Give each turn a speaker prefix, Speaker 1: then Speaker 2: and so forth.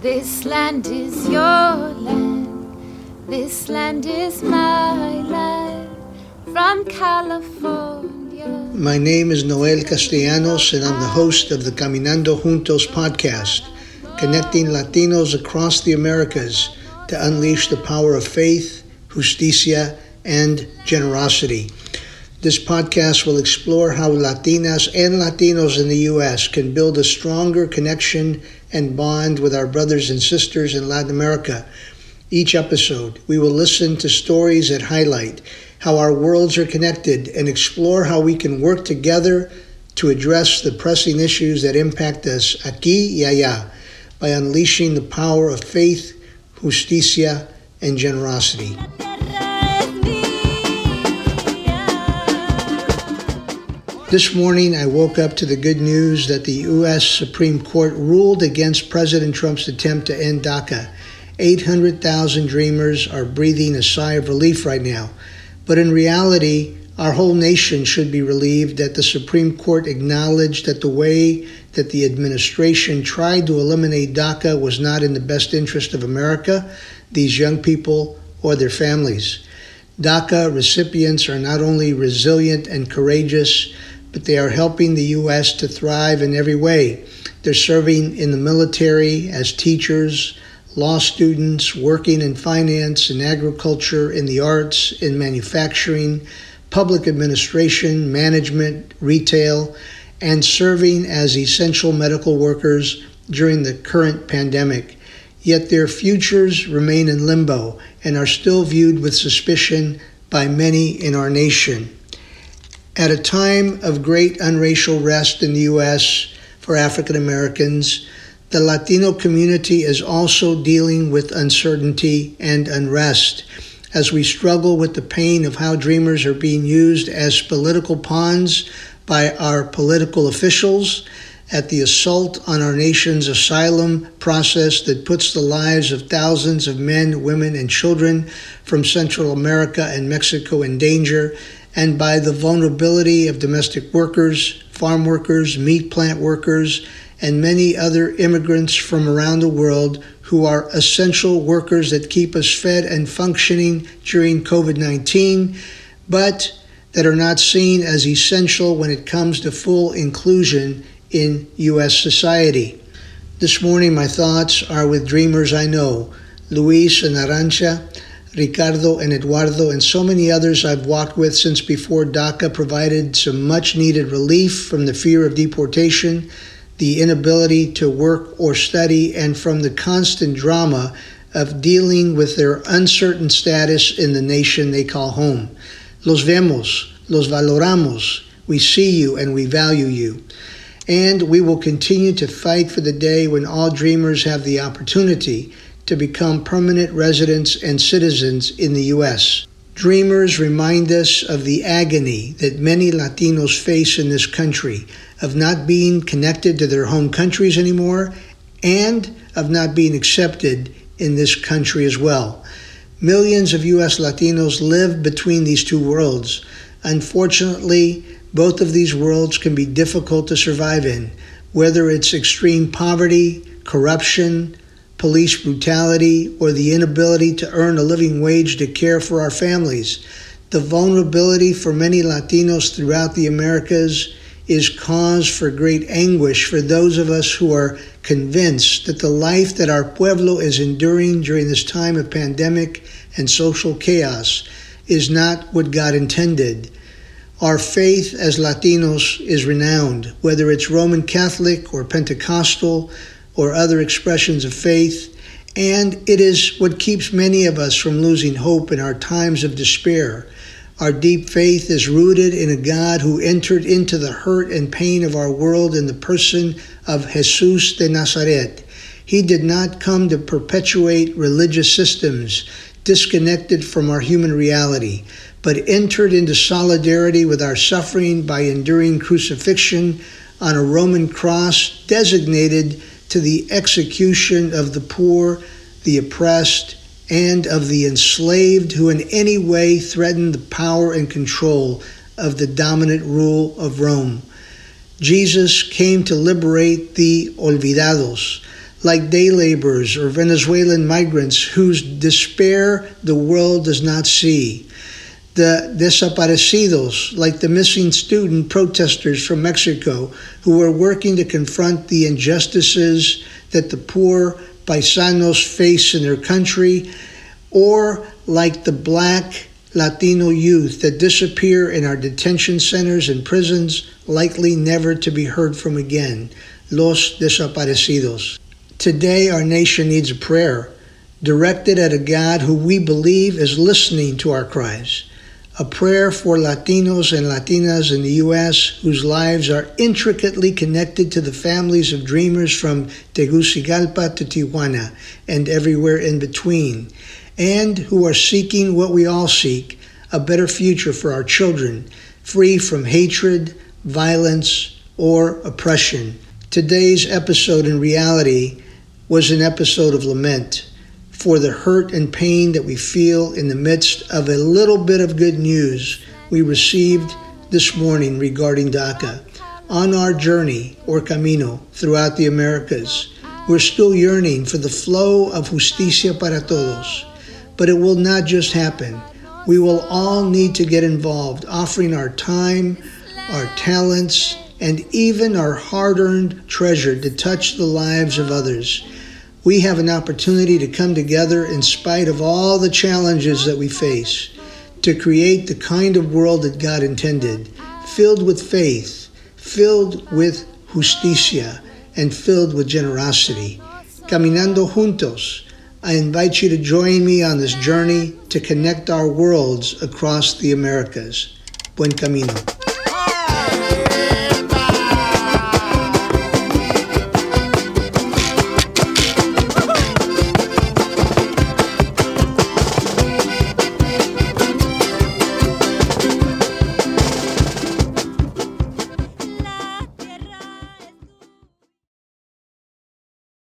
Speaker 1: This land is your land. This land is my land. From California.
Speaker 2: My name is Noel Castellanos, and I'm the host of the Caminando Juntos podcast, connecting Latinos across the Americas to unleash the power of faith, justicia, and generosity. This podcast will explore how Latinas and Latinos in the U.S. can build a stronger connection and bond with our brothers and sisters in Latin America. Each episode, we will listen to stories that highlight how our worlds are connected and explore how we can work together to address the pressing issues that impact us aquí y allá by unleashing the power of faith, justicia, and generosity. This morning, I woke up to the good news that the U.S. Supreme Court ruled against President Trump's attempt to end DACA. 800,000 dreamers are breathing a sigh of relief right now. But in reality, our whole nation should be relieved that the Supreme Court acknowledged that the way that the administration tried to eliminate DACA was not in the best interest of America, these young people, or their families. DACA recipients are not only resilient and courageous, but they are helping the U.S. to thrive in every way. They're serving in the military as teachers, law students, working in finance in agriculture, in the arts, in manufacturing, public administration, management, retail, and serving as essential medical workers during the current pandemic. Yet their futures remain in limbo and are still viewed with suspicion by many in our nation. At a time of great unracial rest in the U.S. for African Americans, the Latino community is also dealing with uncertainty and unrest as we struggle with the pain of how dreamers are being used as political pawns by our political officials at the assault on our nation's asylum process that puts the lives of thousands of men, women, and children from Central America and Mexico in danger and by the vulnerability of domestic workers, farm workers, meat plant workers, and many other immigrants from around the world who are essential workers that keep us fed and functioning during COVID 19, but that are not seen as essential when it comes to full inclusion in U.S. society. This morning, my thoughts are with dreamers I know, Luis and Arancha, Ricardo and Eduardo, and so many others I've walked with since before DACA provided some much needed relief from the fear of deportation, the inability to work or study, and from the constant drama of dealing with their uncertain status in the nation they call home. Los vemos, los valoramos. We see you and we value you. And we will continue to fight for the day when all dreamers have the opportunity to become permanent residents and citizens in the U.S. Dreamers remind us of the agony that many Latinos face in this country of not being connected to their home countries anymore and of not being accepted in this country as well. Millions of U.S. Latinos live between these two worlds. Unfortunately, both of these worlds can be difficult to survive in, whether it's extreme poverty, corruption, police brutality, or the inability to earn a living wage to care for our families. The vulnerability for many Latinos throughout the Americas is cause for great anguish for those of us who are convinced that the life that our pueblo is enduring during this time of pandemic and social chaos is not what God intended. Our faith as Latinos is renowned, whether it's Roman Catholic or Pentecostal or other expressions of faith, and it is what keeps many of us from losing hope in our times of despair. Our deep faith is rooted in a God who entered into the hurt and pain of our world in the person of Jesus de Nazaret. He did not come to perpetuate religious systems disconnected from our human reality, but entered into solidarity with our suffering by enduring crucifixion on a Roman cross designated to the execution of the poor, the oppressed, and of the enslaved who in any way threaten the power and control of the dominant rule of Rome. Jesus came to liberate the olvidados. like day laborers or Venezuelan migrants whose despair the world does not see. The desaparecidos, like the missing student protesters from Mexico who are working to confront the injustices that the poor paisanos face in their country, or like the black Latino youth that disappear in our detention centers and prisons, likely never to be heard from again. Los desaparecidos. Today, our nation needs a prayer directed at a God who we believe is listening to our cries. A prayer for Latinos and Latinas in the U.S. whose lives are intricately connected to the families of dreamers from Tegucigalpa to Tijuana and everywhere in between, and who are seeking what we all seek a better future for our children, free from hatred, violence, or oppression. Today's episode in reality was an episode of lament for the hurt and pain that we feel in the midst of a little bit of good news we received this morning regarding DACA. On our journey or camino throughout the Americas, we're still yearning for the flow of justicia para todos. But it will not just happen. We will all need to get involved, offering our time, our talents, and even our hard earned treasure to touch the lives of others we have an opportunity to come together in spite of all the challenges that we face to create the kind of world that God intended, filled with faith, filled with justicia, and filled with generosity. Caminando Juntos, I invite you to join me on this journey to connect our worlds across the Americas. Buen camino.